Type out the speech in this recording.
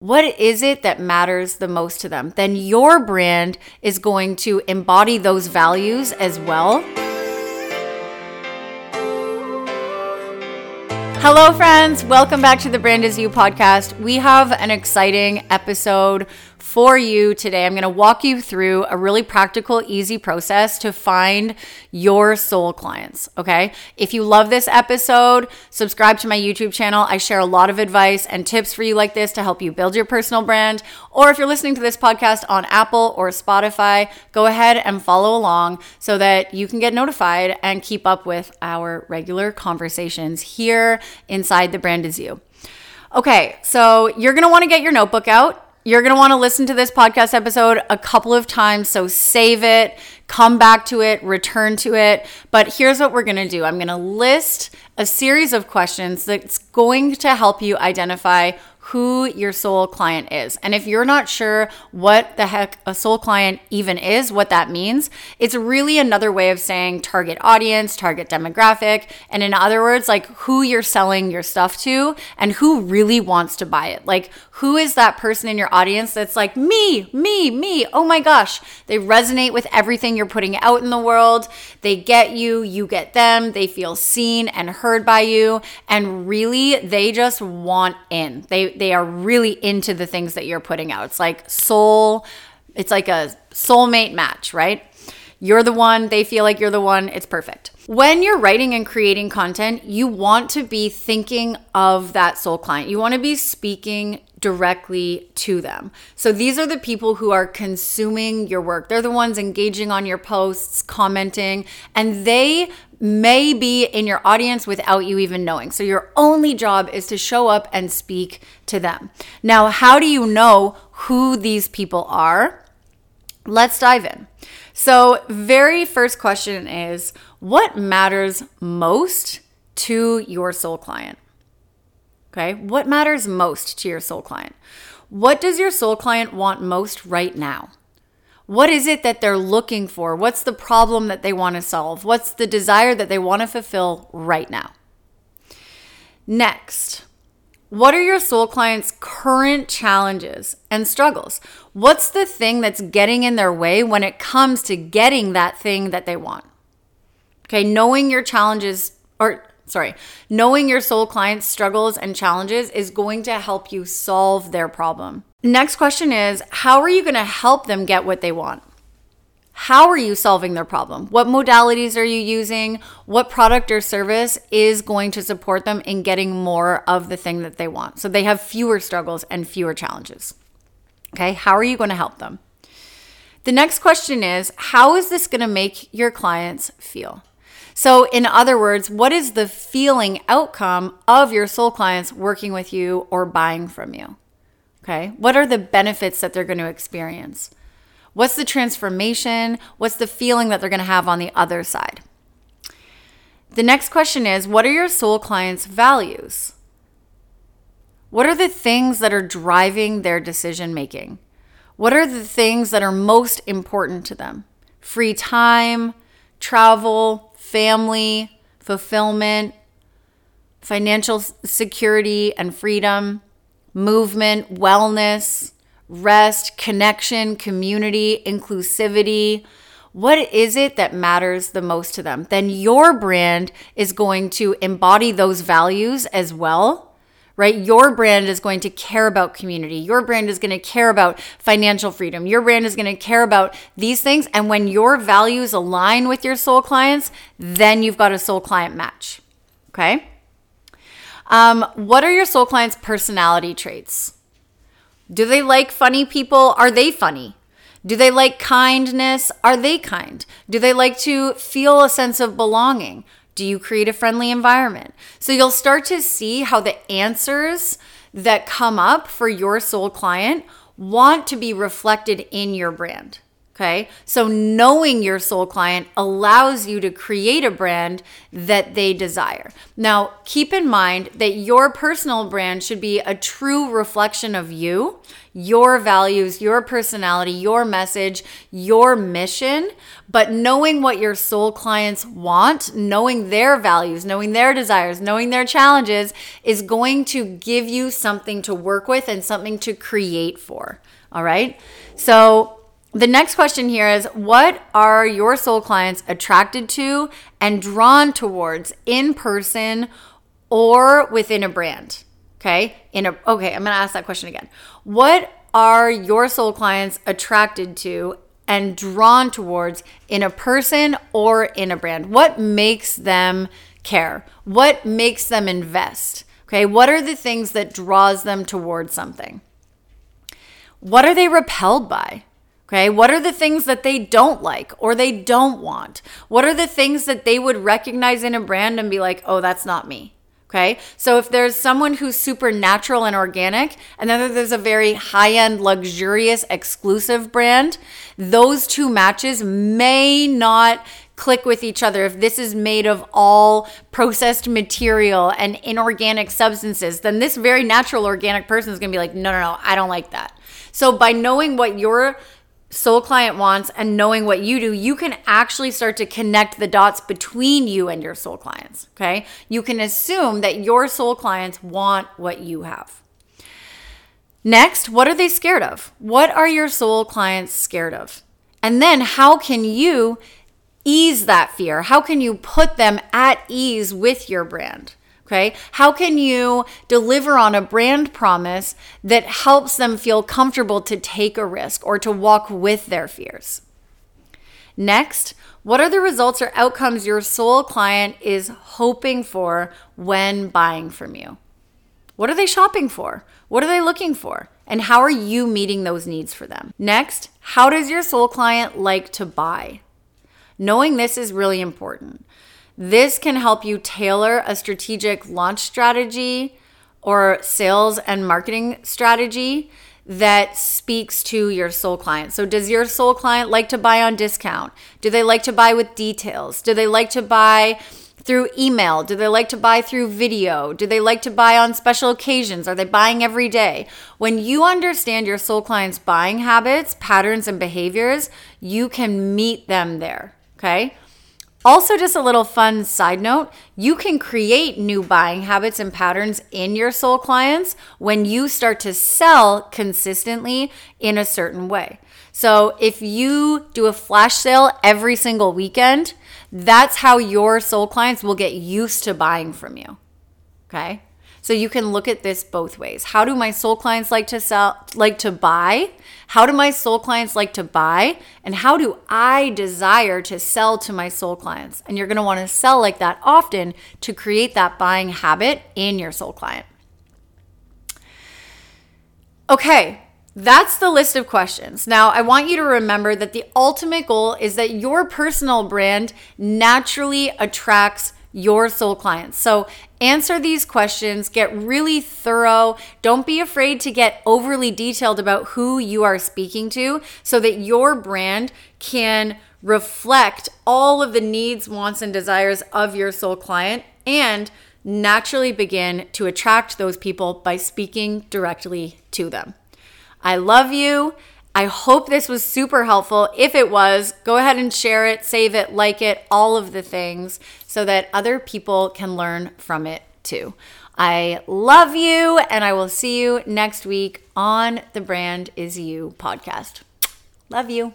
what is it that matters the most to them? Then your brand is going to embody those values as well. Hello, friends. Welcome back to the Brand Is You podcast. We have an exciting episode for you today. I'm going to walk you through a really practical, easy process to find your soul clients. Okay. If you love this episode, subscribe to my YouTube channel. I share a lot of advice and tips for you like this to help you build your personal brand. Or if you're listening to this podcast on Apple or Spotify, go ahead and follow along so that you can get notified and keep up with our regular conversations here inside the Brand Is You. Okay, so you're gonna wanna get your notebook out you're going to want to listen to this podcast episode a couple of times. So save it, come back to it, return to it. But here's what we're going to do I'm going to list a series of questions that's going to help you identify who your soul client is. And if you're not sure what the heck a soul client even is, what that means, it's really another way of saying target audience, target demographic, and in other words, like who you're selling your stuff to and who really wants to buy it. Like who is that person in your audience that's like, me, me, me, oh my gosh. They resonate with everything you're putting out in the world. They get you, you get them. They feel seen and heard by you. And really, they just want in. They, they are really into the things that you're putting out. It's like soul, it's like a soulmate match, right? You're the one, they feel like you're the one, it's perfect. When you're writing and creating content, you want to be thinking of that soul client. You want to be speaking directly to them. So these are the people who are consuming your work. They're the ones engaging on your posts, commenting, and they may be in your audience without you even knowing. So your only job is to show up and speak to them. Now, how do you know who these people are? Let's dive in. So, very first question is what matters most to your soul client? Okay. What matters most to your soul client? What does your soul client want most right now? What is it that they're looking for? What's the problem that they want to solve? What's the desire that they want to fulfill right now? Next, what are your soul clients' current challenges and struggles? What's the thing that's getting in their way when it comes to getting that thing that they want? Okay, knowing your challenges or sorry, knowing your soul client's struggles and challenges is going to help you solve their problem. Next question is how are you going to help them get what they want? How are you solving their problem? What modalities are you using? What product or service is going to support them in getting more of the thing that they want? So they have fewer struggles and fewer challenges. Okay, how are you going to help them? The next question is how is this going to make your clients feel? So, in other words, what is the feeling outcome of your soul clients working with you or buying from you? Okay. What are the benefits that they're going to experience? What's the transformation? What's the feeling that they're going to have on the other side? The next question is What are your soul clients' values? What are the things that are driving their decision making? What are the things that are most important to them? Free time, travel, family, fulfillment, financial security and freedom, movement, wellness, rest, connection, community, inclusivity. What is it that matters the most to them? Then your brand is going to embody those values as well right? Your brand is going to care about community. Your brand is going to care about financial freedom. Your brand is going to care about these things. And when your values align with your soul clients, then you've got a soul client match. Okay. Um, what are your soul clients' personality traits? Do they like funny people? Are they funny? Do they like kindness? Are they kind? Do they like to feel a sense of belonging? Do you create a friendly environment? So you'll start to see how the answers that come up for your soul client want to be reflected in your brand. Okay. So knowing your soul client allows you to create a brand that they desire. Now, keep in mind that your personal brand should be a true reflection of you, your values, your personality, your message, your mission. But knowing what your soul clients want, knowing their values, knowing their desires, knowing their challenges is going to give you something to work with and something to create for. All right. So, the next question here is What are your soul clients attracted to and drawn towards in person or within a brand? Okay. In a okay, I'm gonna ask that question again. What are your soul clients attracted to and drawn towards in a person or in a brand? What makes them care? What makes them invest? Okay, what are the things that draws them towards something? What are they repelled by? Okay, what are the things that they don't like or they don't want? What are the things that they would recognize in a brand and be like, oh, that's not me? Okay, so if there's someone who's super natural and organic, and then there's a very high end, luxurious, exclusive brand, those two matches may not click with each other if this is made of all processed material and inorganic substances then this very natural organic person is going to be like no no no i don't like that so by knowing what your soul client wants and knowing what you do, you can actually start to connect the dots between you and your soul clients. Okay. You can assume that your soul clients want what you have. Next, what are they scared of? What are your soul clients scared of? And then how can you ease that fear? How can you put them at ease with your brand? Okay. How can you deliver on a brand promise that helps them feel comfortable to take a risk or to walk with their fears? Next, what are the results or outcomes your soul client is hoping for when buying from you? What are they shopping for? What are they looking for? And how are you meeting those needs for them? Next, how does your soul client like to buy? Knowing this is really important. This can help you tailor a strategic launch strategy or sales and marketing strategy that speaks to your soul client. So, does your soul client like to buy on discount? Do they like to buy with details? Do they like to buy through email? Do they like to buy through video? Do they like to buy on special occasions? Are they buying every day? When you understand your soul client's buying habits, patterns, and behaviors, you can meet them there. Okay. Also, just a little fun side note you can create new buying habits and patterns in your soul clients when you start to sell consistently in a certain way. So, if you do a flash sale every single weekend, that's how your soul clients will get used to buying from you. Okay. So you can look at this both ways. How do my soul clients like to sell like to buy? How do my soul clients like to buy? And how do I desire to sell to my soul clients? And you're going to want to sell like that often to create that buying habit in your soul client. Okay, that's the list of questions. Now, I want you to remember that the ultimate goal is that your personal brand naturally attracts your soul clients. So answer these questions, get really thorough. Don't be afraid to get overly detailed about who you are speaking to so that your brand can reflect all of the needs, wants, and desires of your soul client and naturally begin to attract those people by speaking directly to them. I love you. I hope this was super helpful. If it was, go ahead and share it, save it, like it, all of the things so that other people can learn from it too. I love you, and I will see you next week on the Brand Is You podcast. Love you.